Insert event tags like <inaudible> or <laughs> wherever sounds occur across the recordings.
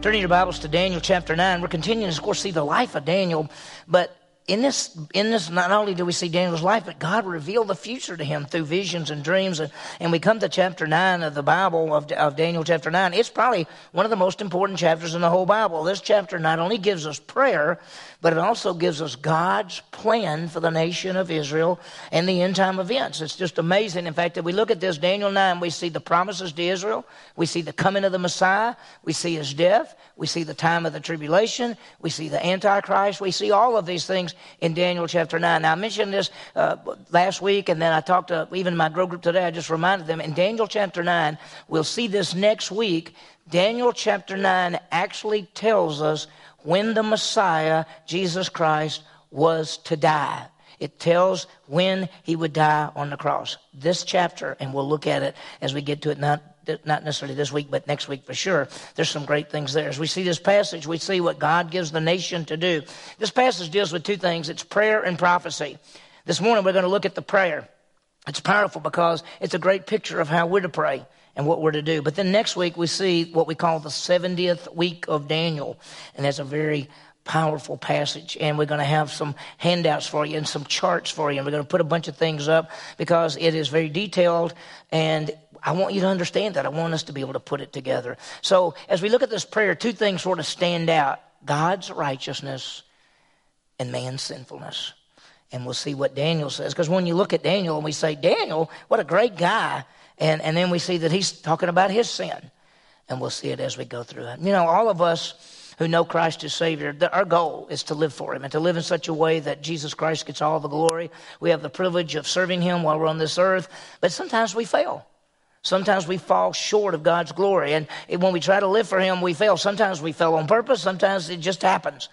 Turning your Bibles to Daniel chapter 9, we're continuing of course, see the life of Daniel, but in this, in this, not only do we see Daniel's life, but God revealed the future to him through visions and dreams. And, and we come to chapter 9 of the Bible, of, of Daniel chapter 9. It's probably one of the most important chapters in the whole Bible. This chapter not only gives us prayer, but it also gives us God's plan for the nation of Israel and the end time events. It's just amazing. In fact, if we look at this, Daniel 9, we see the promises to Israel, we see the coming of the Messiah, we see his death, we see the time of the tribulation, we see the Antichrist, we see all of these things in Daniel chapter 9. Now, I mentioned this uh, last week, and then I talked to even my grow group today, I just reminded them in Daniel chapter 9, we'll see this next week. Daniel chapter 9 actually tells us when the Messiah, Jesus Christ, was to die. It tells when he would die on the cross. This chapter, and we'll look at it as we get to it, not, not necessarily this week, but next week for sure. There's some great things there. As we see this passage, we see what God gives the nation to do. This passage deals with two things it's prayer and prophecy. This morning, we're going to look at the prayer. It's powerful because it's a great picture of how we're to pray and what we're to do. But then next week, we see what we call the 70th week of Daniel. And that's a very powerful passage. And we're going to have some handouts for you and some charts for you. And we're going to put a bunch of things up because it is very detailed. And I want you to understand that. I want us to be able to put it together. So as we look at this prayer, two things sort of stand out God's righteousness and man's sinfulness. And we'll see what Daniel says. Because when you look at Daniel and we say, Daniel, what a great guy. And, and then we see that he's talking about his sin. And we'll see it as we go through it. You know, all of us who know Christ as Savior, our goal is to live for Him and to live in such a way that Jesus Christ gets all the glory. We have the privilege of serving Him while we're on this earth, but sometimes we fail. Sometimes we fall short of God's glory. And when we try to live for Him, we fail. Sometimes we fail on purpose, sometimes it just happens.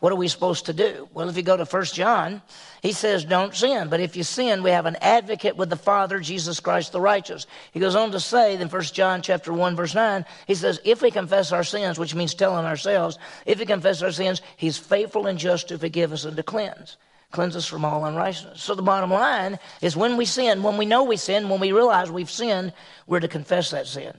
What are we supposed to do? Well, if you go to 1 John, he says, don't sin. But if you sin, we have an advocate with the Father, Jesus Christ the righteous. He goes on to say in 1 John chapter 1, verse 9, he says, if we confess our sins, which means telling ourselves, if we confess our sins, he's faithful and just to forgive us and to cleanse. Cleanse us from all unrighteousness. So the bottom line is when we sin, when we know we sin, when we realize we've sinned, we're to confess that sin.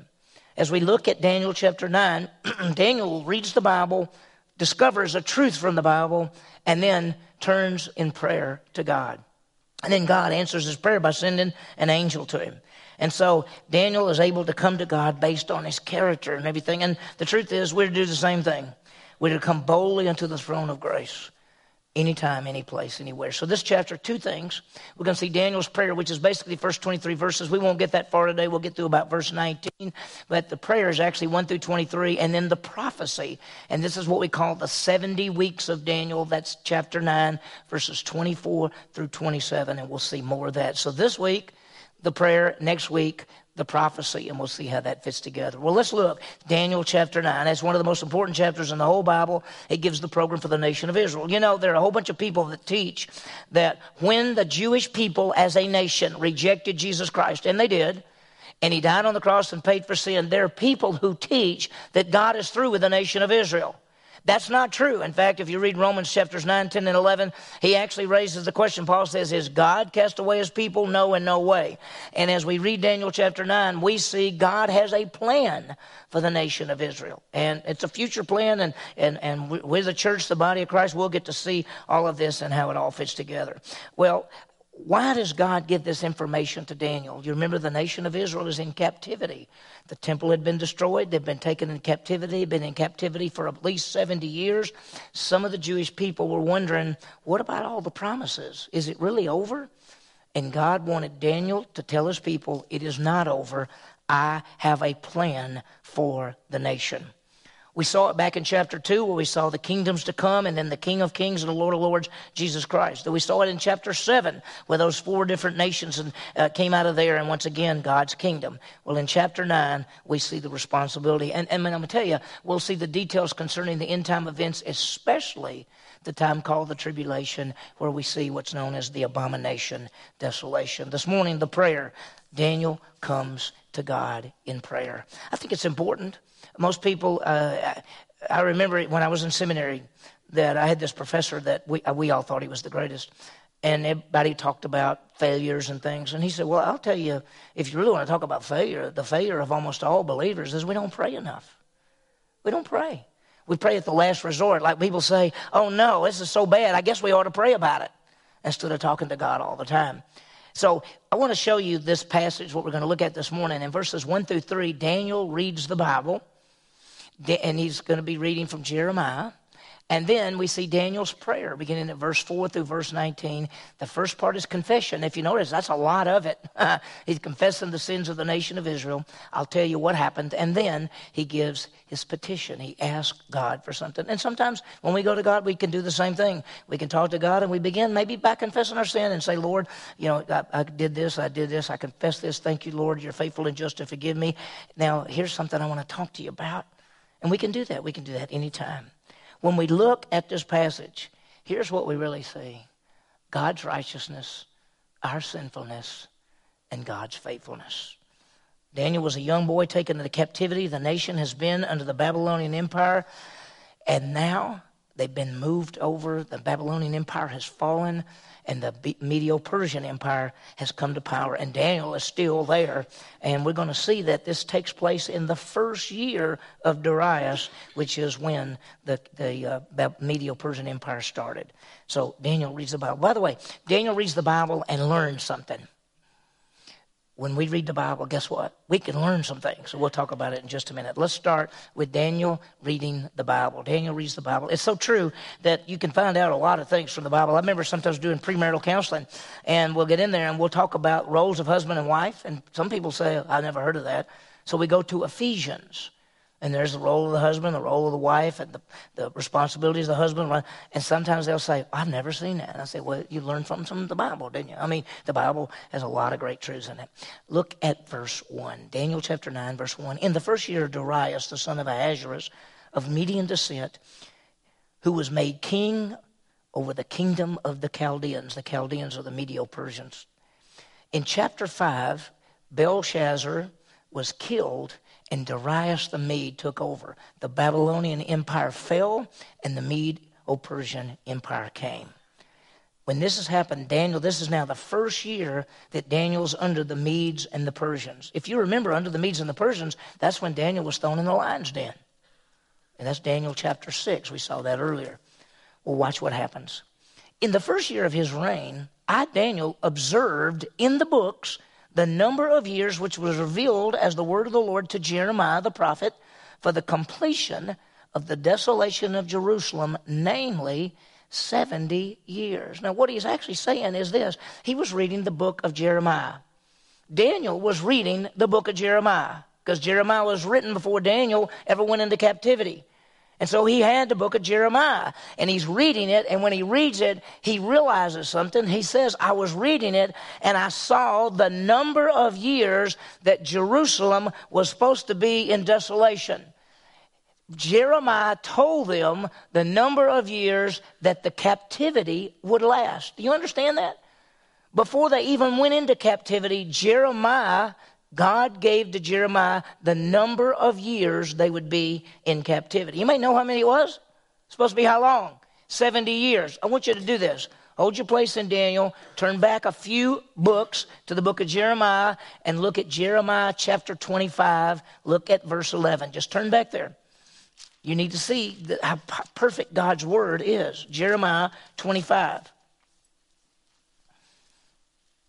As we look at Daniel chapter 9, <clears throat> Daniel reads the Bible discovers a truth from the Bible, and then turns in prayer to God. And then God answers his prayer by sending an angel to him. And so Daniel is able to come to God based on his character and everything. And the truth is, we're to do the same thing. We're to come boldly unto the throne of grace anytime, any place, anywhere. So this chapter, two things. We're going to see Daniel's prayer, which is basically first 23 verses. We won't get that far today. We'll get through about verse 19. But the prayer is actually 1 through 23, and then the prophecy. And this is what we call the 70 weeks of Daniel. That's chapter 9, verses 24 through 27, and we'll see more of that. So this week, the prayer. Next week, the prophecy, and we'll see how that fits together. Well, let's look. Daniel chapter 9. That's one of the most important chapters in the whole Bible. It gives the program for the nation of Israel. You know, there are a whole bunch of people that teach that when the Jewish people as a nation rejected Jesus Christ, and they did, and he died on the cross and paid for sin, there are people who teach that God is through with the nation of Israel. That's not true. In fact, if you read Romans chapters 9, 10, and 11, he actually raises the question. Paul says, Is God cast away his people? No, in no way. And as we read Daniel chapter 9, we see God has a plan for the nation of Israel. And it's a future plan, and, and, and with the church, the body of Christ, we'll get to see all of this and how it all fits together. Well, why does God give this information to Daniel? You remember the nation of Israel is in captivity. The temple had been destroyed. They've been taken in captivity, been in captivity for at least 70 years. Some of the Jewish people were wondering, what about all the promises? Is it really over? And God wanted Daniel to tell his people, it is not over. I have a plan for the nation. We saw it back in chapter 2 where we saw the kingdoms to come and then the King of Kings and the Lord of Lords, Jesus Christ. Then we saw it in chapter 7 where those four different nations uh, came out of there and once again God's kingdom. Well, in chapter 9, we see the responsibility. And, and I'm going to tell you, we'll see the details concerning the end time events, especially the time called the tribulation, where we see what's known as the abomination, desolation. This morning, the prayer Daniel comes to God in prayer. I think it's important. Most people, uh, I remember when I was in seminary that I had this professor that we, we all thought he was the greatest. And everybody talked about failures and things. And he said, Well, I'll tell you, if you really want to talk about failure, the failure of almost all believers is we don't pray enough. We don't pray. We pray at the last resort. Like people say, Oh no, this is so bad. I guess we ought to pray about it instead of talking to God all the time. So I want to show you this passage, what we're going to look at this morning. In verses 1 through 3, Daniel reads the Bible, and he's going to be reading from Jeremiah. And then we see Daniel's prayer beginning at verse 4 through verse 19. The first part is confession. If you notice, that's a lot of it. <laughs> He's confessing the sins of the nation of Israel. I'll tell you what happened. And then he gives his petition. He asks God for something. And sometimes when we go to God, we can do the same thing. We can talk to God and we begin maybe by confessing our sin and say, Lord, you know, I, I did this, I did this, I confess this. Thank you, Lord. You're faithful and just to forgive me. Now, here's something I want to talk to you about. And we can do that. We can do that anytime. When we look at this passage, here's what we really see God's righteousness, our sinfulness, and God's faithfulness. Daniel was a young boy taken into captivity. The nation has been under the Babylonian Empire, and now they've been moved over. The Babylonian Empire has fallen and the Medo Persian Empire has come to power, and Daniel is still there. And we're going to see that this takes place in the first year of Darius, which is when the, the uh, Medo Persian Empire started. So Daniel reads the Bible. By the way, Daniel reads the Bible and learns something when we read the Bible, guess what? We can learn some things. So we'll talk about it in just a minute. Let's start with Daniel reading the Bible. Daniel reads the Bible. It's so true that you can find out a lot of things from the Bible. I remember sometimes doing premarital counseling, and we'll get in there and we'll talk about roles of husband and wife. And some people say, I never heard of that. So we go to Ephesians. And there's the role of the husband, the role of the wife, and the, the responsibilities of the husband. And sometimes they'll say, I've never seen that. And I say, Well, you learned from, from the Bible, didn't you? I mean, the Bible has a lot of great truths in it. Look at verse 1. Daniel chapter 9, verse 1. In the first year of Darius, the son of Ahasuerus, of Median descent, who was made king over the kingdom of the Chaldeans. The Chaldeans are the Medo Persians. In chapter 5, Belshazzar was killed and Darius the Mede took over. The Babylonian Empire fell, and the Medo Persian Empire came. When this has happened, Daniel, this is now the first year that Daniel's under the Medes and the Persians. If you remember, under the Medes and the Persians, that's when Daniel was thrown in the lion's den. And that's Daniel chapter 6. We saw that earlier. Well, watch what happens. In the first year of his reign, I, Daniel, observed in the books the number of years which was revealed as the word of the Lord to Jeremiah the prophet for the completion of the desolation of Jerusalem, namely 70 years. Now, what he's actually saying is this he was reading the book of Jeremiah. Daniel was reading the book of Jeremiah because Jeremiah was written before Daniel ever went into captivity. And so he had the book of Jeremiah and he's reading it. And when he reads it, he realizes something. He says, I was reading it and I saw the number of years that Jerusalem was supposed to be in desolation. Jeremiah told them the number of years that the captivity would last. Do you understand that? Before they even went into captivity, Jeremiah God gave to Jeremiah the number of years they would be in captivity. You may know how many it was. It's supposed to be how long? 70 years. I want you to do this. Hold your place in Daniel, turn back a few books to the book of Jeremiah, and look at Jeremiah chapter 25. Look at verse 11. Just turn back there. You need to see how perfect God's word is. Jeremiah 25.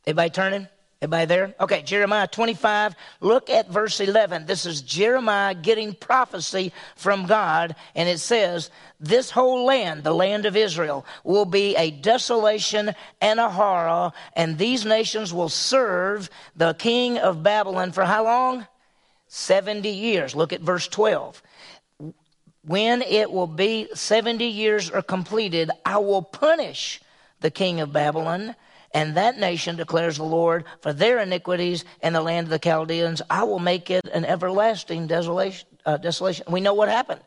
Everybody turning? Everybody there? Okay, Jeremiah 25. Look at verse 11. This is Jeremiah getting prophecy from God, and it says, This whole land, the land of Israel, will be a desolation and a horror, and these nations will serve the king of Babylon for how long? 70 years. Look at verse 12. When it will be 70 years are completed, I will punish the king of Babylon and that nation declares the Lord, for their iniquities and the land of the Chaldeans, I will make it an everlasting desolation. Uh, desolation. We know what happened.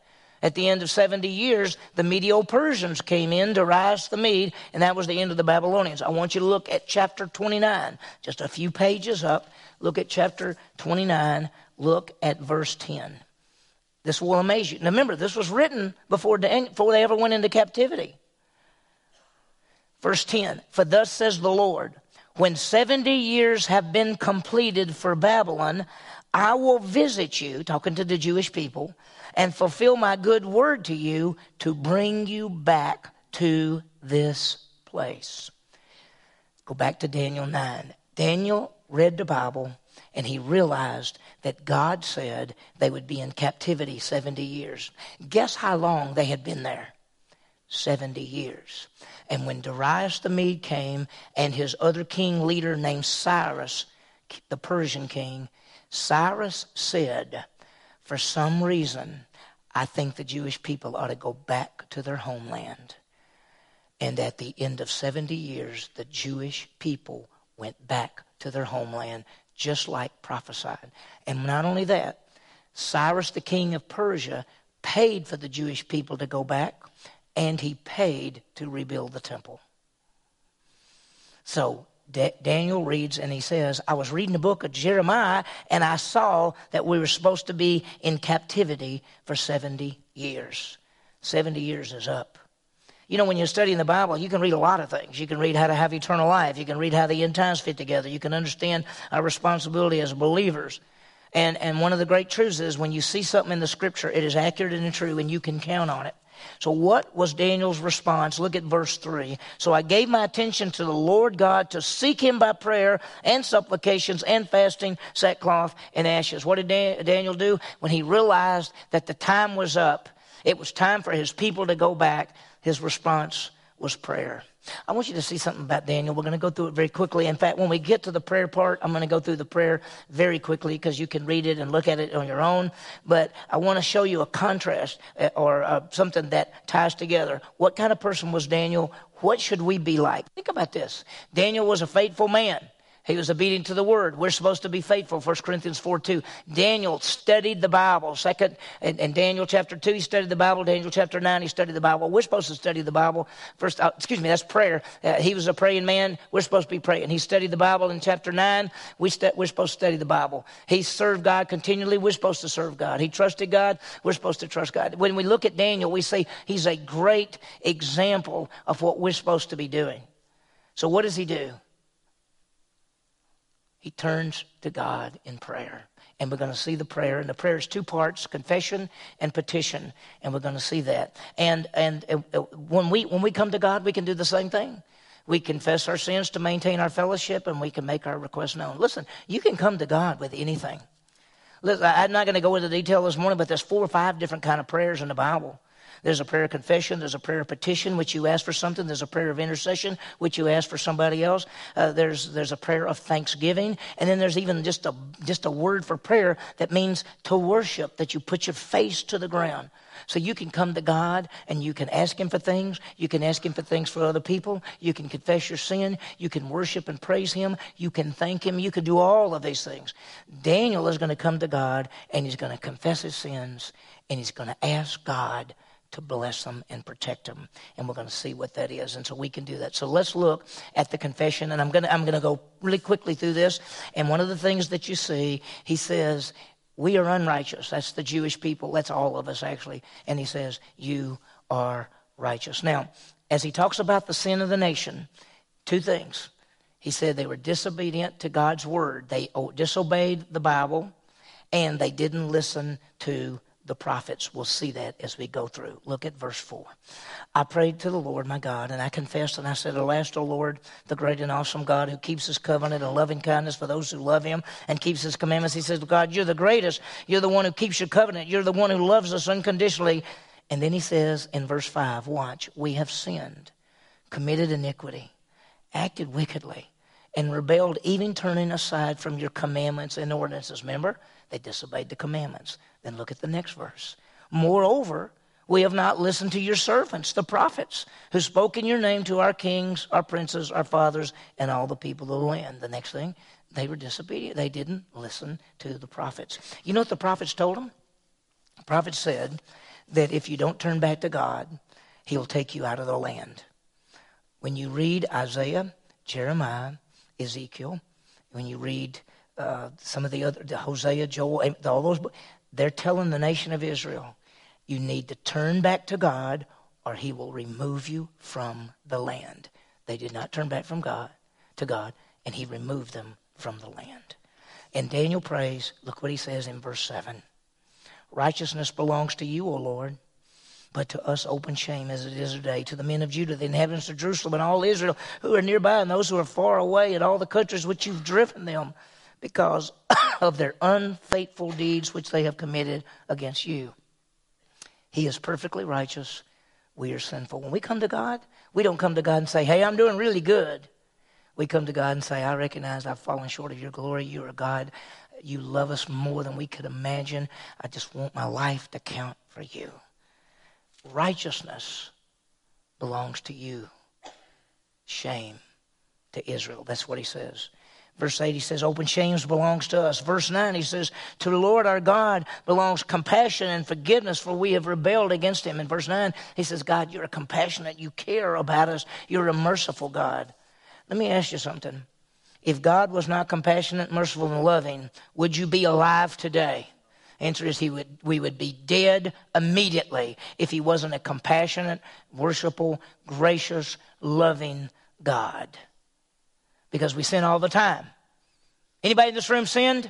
At the end of 70 years, the Medo Persians came in, Darius the Mede, and that was the end of the Babylonians. I want you to look at chapter 29, just a few pages up. Look at chapter 29, look at verse 10. This will amaze you. Now remember, this was written before they ever went into captivity. Verse 10 For thus says the Lord, when 70 years have been completed for Babylon, I will visit you, talking to the Jewish people, and fulfill my good word to you to bring you back to this place. Go back to Daniel 9. Daniel read the Bible and he realized that God said they would be in captivity 70 years. Guess how long they had been there? 70 years. And when Darius the Mede came and his other king leader named Cyrus, the Persian king, Cyrus said, For some reason, I think the Jewish people ought to go back to their homeland. And at the end of 70 years, the Jewish people went back to their homeland, just like prophesied. And not only that, Cyrus, the king of Persia, paid for the Jewish people to go back, and he paid to rebuild the temple. So Daniel reads and he says, I was reading the book of Jeremiah and I saw that we were supposed to be in captivity for 70 years. 70 years is up. You know, when you're studying the Bible, you can read a lot of things. You can read how to have eternal life. You can read how the end times fit together. You can understand our responsibility as believers. And, and one of the great truths is when you see something in the scripture, it is accurate and true, and you can count on it. So, what was Daniel's response? Look at verse 3. So I gave my attention to the Lord God to seek him by prayer and supplications and fasting, sackcloth, and ashes. What did Daniel do? When he realized that the time was up, it was time for his people to go back, his response was prayer. I want you to see something about Daniel. We're going to go through it very quickly. In fact, when we get to the prayer part, I'm going to go through the prayer very quickly because you can read it and look at it on your own. But I want to show you a contrast uh, or uh, something that ties together. What kind of person was Daniel? What should we be like? Think about this. Daniel was a faithful man. He was obedient to the word. We're supposed to be faithful. 1 Corinthians 4 2. Daniel studied the Bible. Second, and, Daniel chapter 2, he studied the Bible. Daniel chapter 9, he studied the Bible. We're supposed to study the Bible. First, uh, excuse me, that's prayer. Uh, he was a praying man. We're supposed to be praying. He studied the Bible in chapter 9. We st- we're supposed to study the Bible. He served God continually. We're supposed to serve God. He trusted God. We're supposed to trust God. When we look at Daniel, we see he's a great example of what we're supposed to be doing. So, what does he do? He turns to God in prayer. And we're going to see the prayer. And the prayer is two parts confession and petition. And we're going to see that. And, and uh, when, we, when we come to God, we can do the same thing. We confess our sins to maintain our fellowship, and we can make our requests known. Listen, you can come to God with anything. Listen, I'm not going to go into detail this morning, but there's four or five different kind of prayers in the Bible. There's a prayer of confession. There's a prayer of petition, which you ask for something. There's a prayer of intercession, which you ask for somebody else. Uh, there's, there's a prayer of thanksgiving. And then there's even just a, just a word for prayer that means to worship, that you put your face to the ground. So you can come to God and you can ask Him for things. You can ask Him for things for other people. You can confess your sin. You can worship and praise Him. You can thank Him. You can do all of these things. Daniel is going to come to God and he's going to confess his sins and he's going to ask God to bless them and protect them. And we're going to see what that is. And so we can do that. So let's look at the confession. And I'm going to, I'm going to go really quickly through this. And one of the things that you see, he says, we are unrighteous. That's the Jewish people. That's all of us, actually. And he says, You are righteous. Now, as he talks about the sin of the nation, two things. He said they were disobedient to God's word, they disobeyed the Bible, and they didn't listen to the prophets. We'll see that as we go through. Look at verse 4. I prayed to the Lord my God, and I confessed, and I said, Alas, O Lord, the great and awesome God who keeps his covenant and loving kindness for those who love him and keeps his commandments. He says, God, you're the greatest. You're the one who keeps your covenant. You're the one who loves us unconditionally. And then he says in verse 5, Watch, we have sinned, committed iniquity, acted wickedly, and rebelled, even turning aside from your commandments and ordinances. Remember? They disobeyed the commandments. Then look at the next verse. Moreover, we have not listened to your servants, the prophets, who spoke in your name to our kings, our princes, our fathers, and all the people of the land. The next thing, they were disobedient. They didn't listen to the prophets. You know what the prophets told them? The prophets said that if you don't turn back to God, He'll take you out of the land. When you read Isaiah, Jeremiah, Ezekiel, when you read uh, some of the other, the Hosea, Joel, all those, they're telling the nation of Israel, you need to turn back to God or he will remove you from the land. They did not turn back from God to God, and he removed them from the land. And Daniel prays, look what he says in verse 7. Righteousness belongs to you, O Lord, but to us open shame as it is today, to the men of Judah, the inhabitants of Jerusalem, and all Israel who are nearby, and those who are far away, and all the countries which you've driven them, because of their unfaithful deeds which they have committed against you. He is perfectly righteous. We are sinful. When we come to God, we don't come to God and say, Hey, I'm doing really good. We come to God and say, I recognize I've fallen short of your glory. You're a God. You love us more than we could imagine. I just want my life to count for you. Righteousness belongs to you, shame to Israel. That's what he says. Verse 8, he says, Open shames belongs to us. Verse 9, he says, To the Lord our God belongs compassion and forgiveness, for we have rebelled against him. In verse 9, he says, God, you're a compassionate, you care about us, you're a merciful God. Let me ask you something. If God was not compassionate, merciful, and loving, would you be alive today? Answer is he would, we would be dead immediately if he wasn't a compassionate, worshipful, gracious, loving God. Because we sin all the time. Anybody in this room sinned?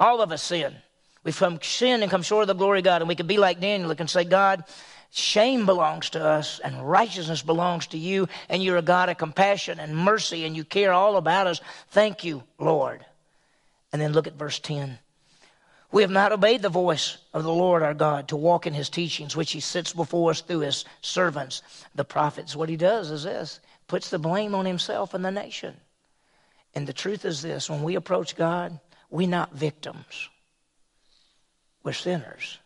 All of us sin. We've come sin and come short of the glory of God. And we can be like Daniel and say, God, Shame belongs to us and righteousness belongs to you, and you're a God of compassion and mercy, and you care all about us. Thank you, Lord. And then look at verse 10. We have not obeyed the voice of the Lord our God to walk in his teachings, which he sits before us through his servants, the prophets. What he does is this puts the blame on himself and the nation. And the truth is this when we approach God, we're not victims, we're sinners.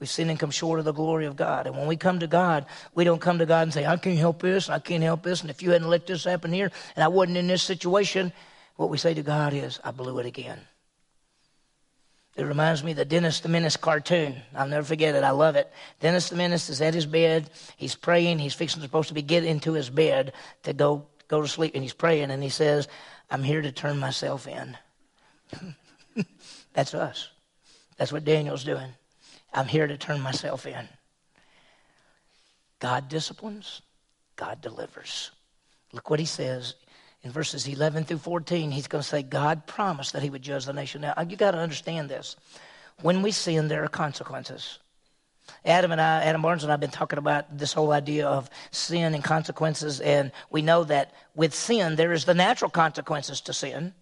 We sin and come short of the glory of God. And when we come to God, we don't come to God and say, I can't help this, I can't help this, and if you hadn't let this happen here, and I wasn't in this situation, what we say to God is, I blew it again. It reminds me of the Dennis the Menace cartoon. I'll never forget it. I love it. Dennis the Menace is at his bed. He's praying. He's fixing supposed to be get into his bed to go go to sleep, and he's praying, and he says, "I'm here to turn myself in." <laughs> That's us. That's what Daniel's doing. I'm here to turn myself in. God disciplines, God delivers. Look what he says in verses 11 through 14. He's going to say, God promised that he would judge the nation. Now, you got to understand this. When we sin, there are consequences. Adam and I, Adam Barnes and I have been talking about this whole idea of sin and consequences, and we know that with sin, there is the natural consequences to sin.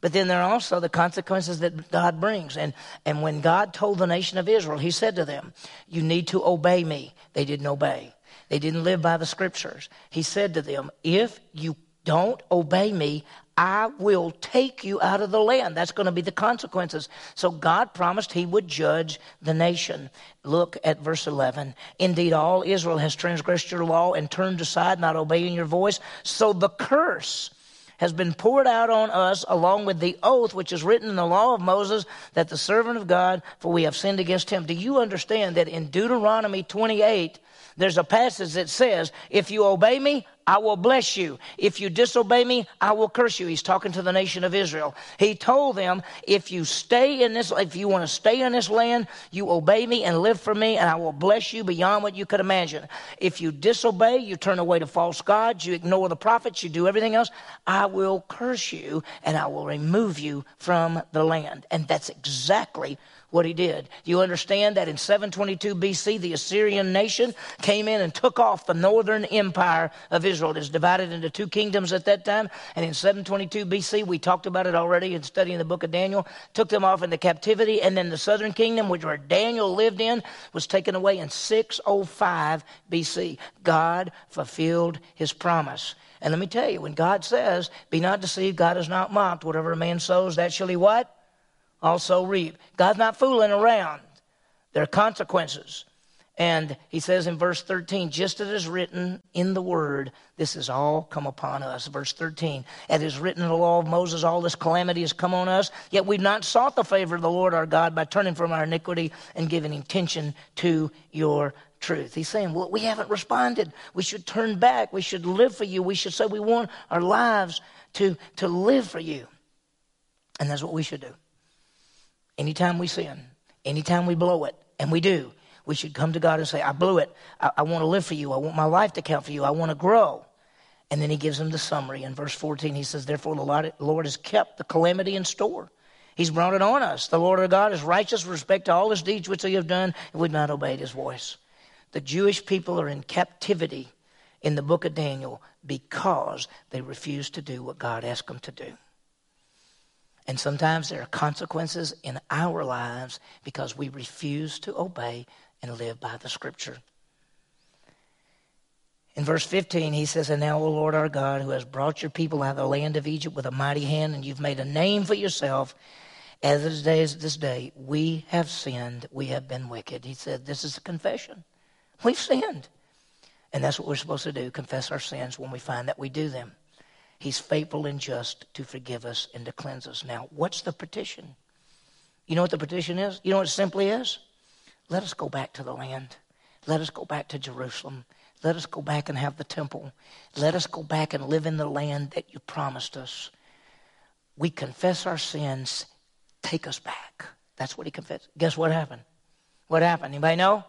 But then there are also the consequences that God brings. And, and when God told the nation of Israel, He said to them, You need to obey me. They didn't obey, they didn't live by the scriptures. He said to them, If you don't obey me, I will take you out of the land. That's going to be the consequences. So God promised He would judge the nation. Look at verse 11. Indeed, all Israel has transgressed your law and turned aside, not obeying your voice. So the curse has been poured out on us along with the oath which is written in the law of Moses that the servant of God, for we have sinned against him. Do you understand that in Deuteronomy 28, there's a passage that says, If you obey me, I will bless you. If you disobey me, I will curse you. He's talking to the nation of Israel. He told them, if you stay in this, if you want to stay in this land, you obey me and live for me, and I will bless you beyond what you could imagine. If you disobey, you turn away to false gods, you ignore the prophets, you do everything else, I will curse you and I will remove you from the land. And that's exactly what he did. Do you understand that in 722 BC, the Assyrian nation came in and took off the northern empire of Israel? It is divided into two kingdoms at that time. And in 722 BC, we talked about it already in studying the book of Daniel, took them off into captivity. And then the southern kingdom, which where Daniel lived in, was taken away in 605 BC. God fulfilled his promise. And let me tell you, when God says, Be not deceived, God is not mocked. Whatever a man sows, that shall he what? Also reap. God's not fooling around. There are consequences. And he says in verse 13, just as it is written in the word, this has all come upon us. Verse 13, as it is written in the law of Moses, all this calamity has come on us, yet we've not sought the favor of the Lord our God by turning from our iniquity and giving attention to your truth. He's saying, well, we haven't responded. We should turn back. We should live for you. We should say we want our lives to, to live for you. And that's what we should do. Anytime we sin, anytime we blow it, and we do, we should come to God and say, I blew it. I, I want to live for you. I want my life to count for you. I want to grow. And then he gives them the summary. In verse 14, he says, Therefore, the Lord has kept the calamity in store. He's brought it on us. The Lord our God is righteous with respect to all his deeds which they have done, and we've not obeyed his voice. The Jewish people are in captivity in the book of Daniel because they refuse to do what God asked them to do. And sometimes there are consequences in our lives because we refuse to obey and live by the scripture. In verse 15, he says, And now, O Lord our God, who has brought your people out of the land of Egypt with a mighty hand, and you've made a name for yourself, as it is this day, we have sinned, we have been wicked. He said, This is a confession. We've sinned. And that's what we're supposed to do confess our sins when we find that we do them. He's faithful and just to forgive us and to cleanse us. Now, what's the petition? You know what the petition is? You know what it simply is? Let us go back to the land. Let us go back to Jerusalem. Let us go back and have the temple. Let us go back and live in the land that you promised us. We confess our sins. Take us back. That's what he confessed. Guess what happened? What happened? Anybody know?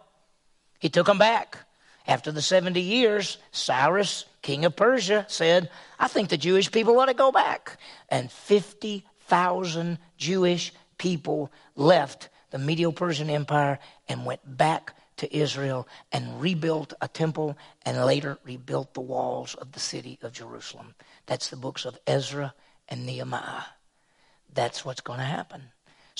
He took them back. After the 70 years, Cyrus, king of Persia, said, I think the Jewish people ought to go back. And 50,000 Jewish people left the Medo Persian Empire and went back to Israel and rebuilt a temple and later rebuilt the walls of the city of Jerusalem. That's the books of Ezra and Nehemiah. That's what's going to happen.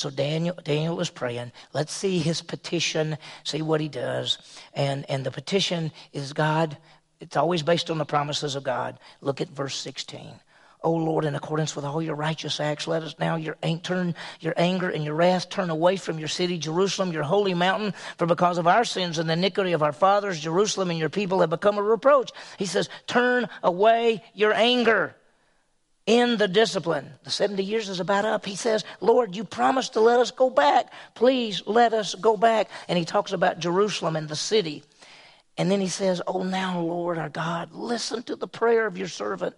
So Daniel, Daniel is praying. Let's see his petition, see what he does. And, and the petition is God, it's always based on the promises of God. Look at verse 16. O Lord, in accordance with all your righteous acts, let us now your, turn your anger and your wrath turn away from your city, Jerusalem, your holy mountain. For because of our sins and the iniquity of our fathers, Jerusalem and your people have become a reproach. He says, Turn away your anger in the discipline. The 70 years is about up. He says, Lord, you promised to let us go back. Please let us go back. And he talks about Jerusalem and the city. And then he says, Oh, now, Lord our God, listen to the prayer of your servant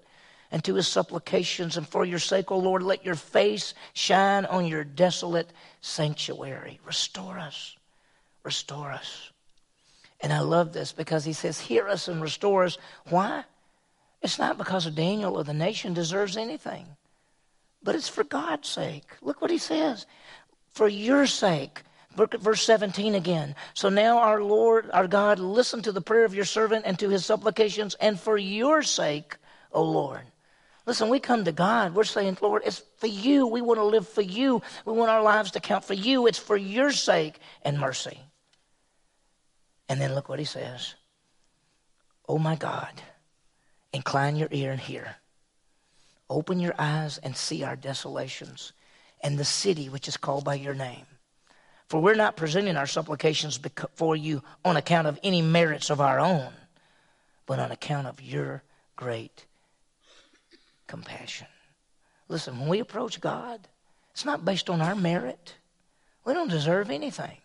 and to his supplications. And for your sake, O Lord, let your face shine on your desolate sanctuary. Restore us. Restore us. And I love this because he says, Hear us and restore us. Why? It's not because of Daniel or the nation deserves anything, but it's for God's sake. Look what he says. For your sake. Verse 17 again. So now, our Lord, our God, listen to the prayer of your servant and to his supplications, and for your sake, O Lord. Listen, we come to God, we're saying, Lord, it's for you. We want to live for you. We want our lives to count for you. It's for your sake and mercy. And then look what he says Oh my God, incline your ear and hear. Open your eyes and see our desolations and the city which is called by your name. For we're not presenting our supplications before you on account of any merits of our own, but on account of your great compassion. Listen, when we approach God, it's not based on our merit. We don't deserve anything.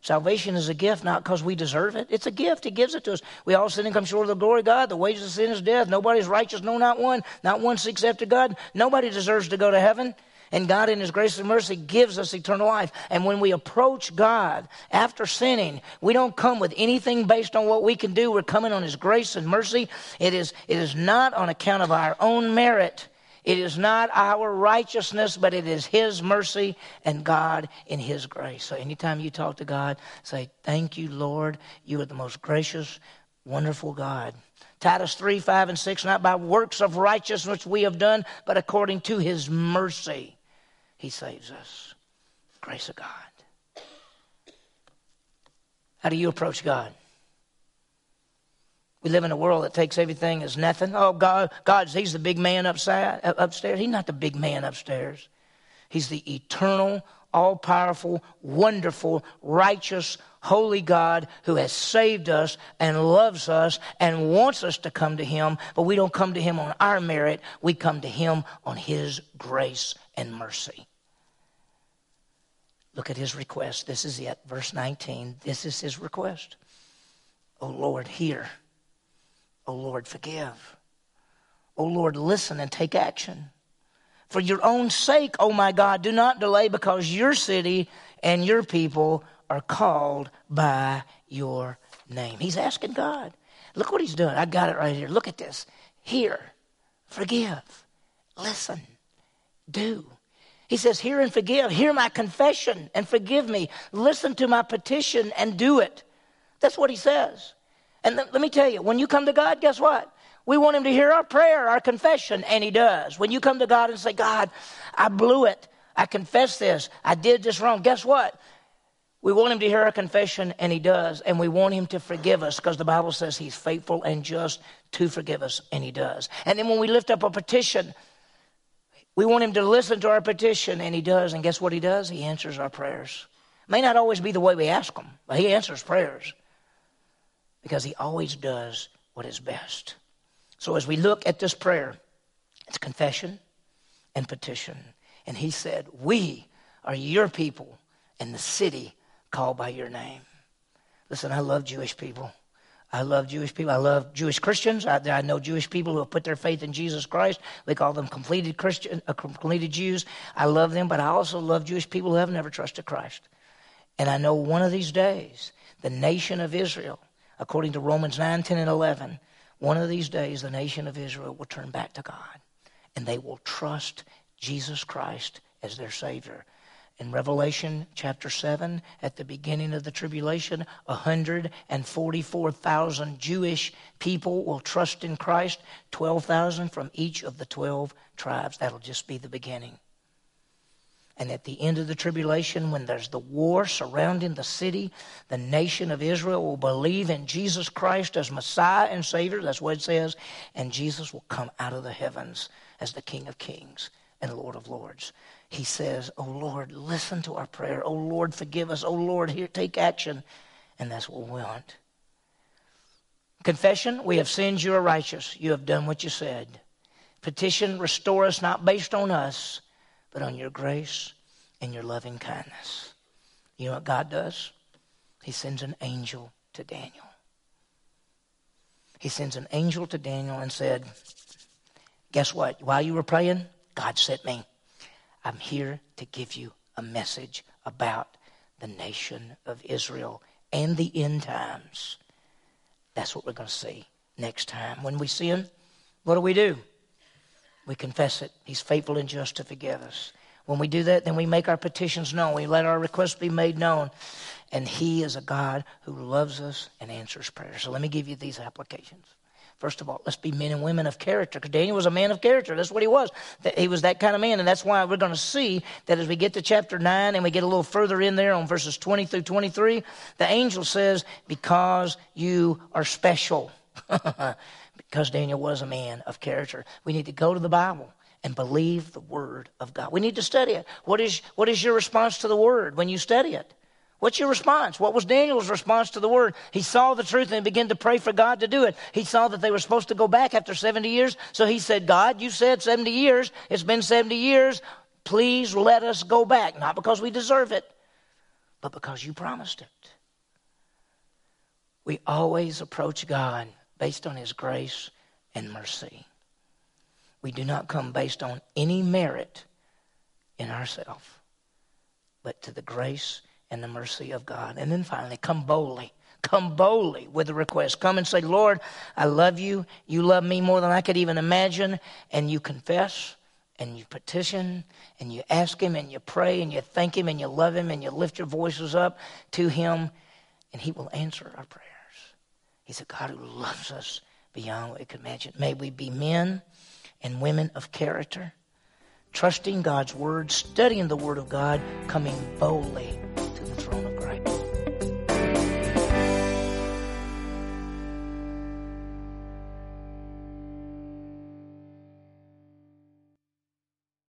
Salvation is a gift, not because we deserve it. It's a gift. He gives it to us. We all sin and come short of the glory of God. The wages of sin is death. Nobody's righteous, no, not one. Not one seeks after God. Nobody deserves to go to heaven. And God, in His grace and mercy, gives us eternal life. And when we approach God after sinning, we don't come with anything based on what we can do. We're coming on His grace and mercy. It is, it is not on account of our own merit. It is not our righteousness, but it is His mercy and God in His grace. So anytime you talk to God, say, Thank you, Lord. You are the most gracious, wonderful God. Titus 3, 5, and 6, not by works of righteousness we have done, but according to His mercy he saves us. Grace of God. How do you approach God? We live in a world that takes everything as nothing. Oh, God, God's He's the big man upside, upstairs. He's not the big man upstairs. He's the eternal, all powerful, wonderful, righteous, holy God who has saved us and loves us and wants us to come to Him, but we don't come to Him on our merit. We come to Him on His grace and mercy. Look at His request. This is it. Verse 19. This is His request. Oh Lord, hear. Oh Lord, forgive. Oh Lord, listen and take action. For your own sake, oh my God, do not delay because your city and your people are called by your name. He's asking God. Look what he's doing. I got it right here. Look at this. Hear, forgive, listen, do. He says, Hear and forgive. Hear my confession and forgive me. Listen to my petition and do it. That's what he says. And th- let me tell you, when you come to God, guess what? We want him to hear our prayer, our confession, and he does. When you come to God and say, God, I blew it. I confess this. I did this wrong. Guess what? We want him to hear our confession, and he does. And we want him to forgive us because the Bible says he's faithful and just to forgive us, and he does. And then when we lift up a petition, we want him to listen to our petition, and he does. And guess what he does? He answers our prayers. May not always be the way we ask him, but he answers prayers because he always does what is best. So as we look at this prayer, it's confession and petition. And he said, We are your people and the city called by your name. Listen, I love Jewish people. I love Jewish people. I love Jewish Christians. I, I, know Jewish people who have put their faith in Jesus Christ. We call them completed Christian, uh, completed Jews. I love them, but I also love Jewish people who have never trusted Christ. And I know one of these days, the nation of Israel, according to Romans 9, 10, and 11, one of these days the nation of Israel will turn back to God and they will trust Jesus Christ as their Savior. In Revelation chapter 7, at the beginning of the tribulation, 144,000 Jewish people will trust in Christ, 12,000 from each of the 12 tribes. That'll just be the beginning. And at the end of the tribulation, when there's the war surrounding the city, the nation of Israel will believe in Jesus Christ as Messiah and Savior. That's what it says. And Jesus will come out of the heavens as the King of Kings and Lord of Lords. He says, Oh Lord, listen to our prayer. Oh Lord, forgive us. Oh Lord, hear, take action. And that's what we want. Confession, we have sinned, you are righteous. You have done what you said. Petition, restore us not based on us but on your grace and your loving kindness. You know what God does? He sends an angel to Daniel. He sends an angel to Daniel and said, Guess what? While you were praying, God sent me. I'm here to give you a message about the nation of Israel and the end times. That's what we're going to see next time. When we sin, what do we do? We confess it. He's faithful and just to forgive us. When we do that, then we make our petitions known. We let our requests be made known. And He is a God who loves us and answers prayer. So let me give you these applications. First of all, let's be men and women of character. Because Daniel was a man of character. That's what he was. He was that kind of man. And that's why we're going to see that as we get to chapter 9 and we get a little further in there on verses 20 through 23, the angel says, Because you are special. <laughs> because Daniel was a man of character. We need to go to the Bible and believe the Word of God. We need to study it. What is, what is your response to the Word when you study it? What's your response? What was Daniel's response to the Word? He saw the truth and began to pray for God to do it. He saw that they were supposed to go back after 70 years, so he said, God, you said 70 years. It's been 70 years. Please let us go back. Not because we deserve it, but because you promised it. We always approach God based on His grace and mercy. We do not come based on any merit in ourselves, but to the grace and the mercy of God. And then finally, come boldly. Come boldly with a request. Come and say, Lord, I love you. You love me more than I could even imagine. And you confess and you petition and you ask Him and you pray and you thank Him and you love Him and you lift your voices up to Him and He will answer our prayers. He's a God who loves us beyond what we could imagine. May we be men and women of character, trusting God's word, studying the word of God, coming boldly